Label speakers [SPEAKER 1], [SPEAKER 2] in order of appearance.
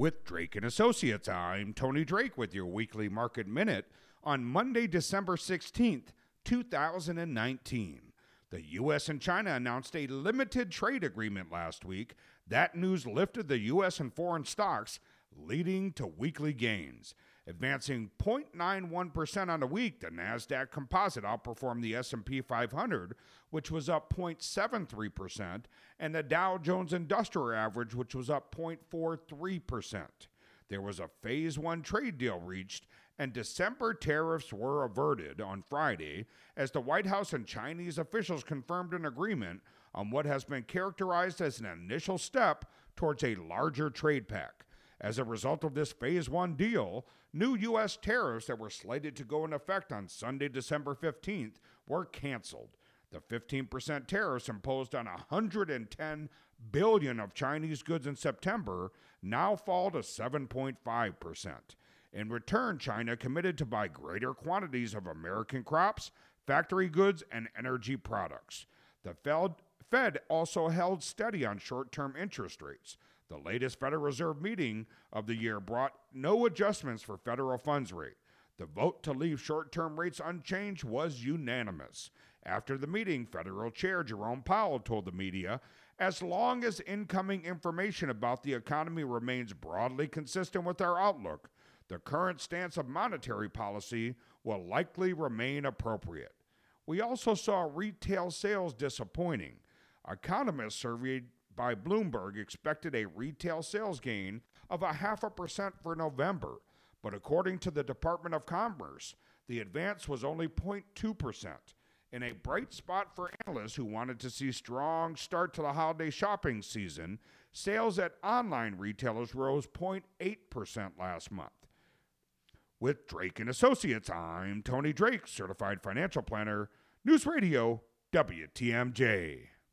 [SPEAKER 1] With Drake and Associates, I'm Tony Drake with your weekly market minute on Monday, December 16th, 2019. The U.S. and China announced a limited trade agreement last week. That news lifted the U.S. and foreign stocks, leading to weekly gains. Advancing 0.91% on the week, the Nasdaq Composite outperformed the S&P 500, which was up 0.73%, and the Dow Jones Industrial Average, which was up 0.43%. There was a phase 1 trade deal reached and December tariffs were averted on Friday as the White House and Chinese officials confirmed an agreement on what has been characterized as an initial step towards a larger trade pact. As a result of this Phase 1 deal, new U.S. tariffs that were slated to go in effect on Sunday, December 15th, were canceled. The 15% tariffs imposed on 110 billion of Chinese goods in September now fall to 7.5%. In return, China committed to buy greater quantities of American crops, factory goods, and energy products. The Fed also held steady on short term interest rates. The latest Federal Reserve meeting of the year brought no adjustments for federal funds rate. The vote to leave short term rates unchanged was unanimous. After the meeting, Federal Chair Jerome Powell told the media as long as incoming information about the economy remains broadly consistent with our outlook, the current stance of monetary policy will likely remain appropriate. We also saw retail sales disappointing. Economists surveyed by Bloomberg expected a retail sales gain of a half a percent for November, but according to the Department of Commerce, the advance was only 0.2%. In a bright spot for analysts who wanted to see strong start to the holiday shopping season, sales at online retailers rose 0.8% last month. With Drake and Associates, I'm Tony Drake, certified financial planner, News Radio, WTMJ.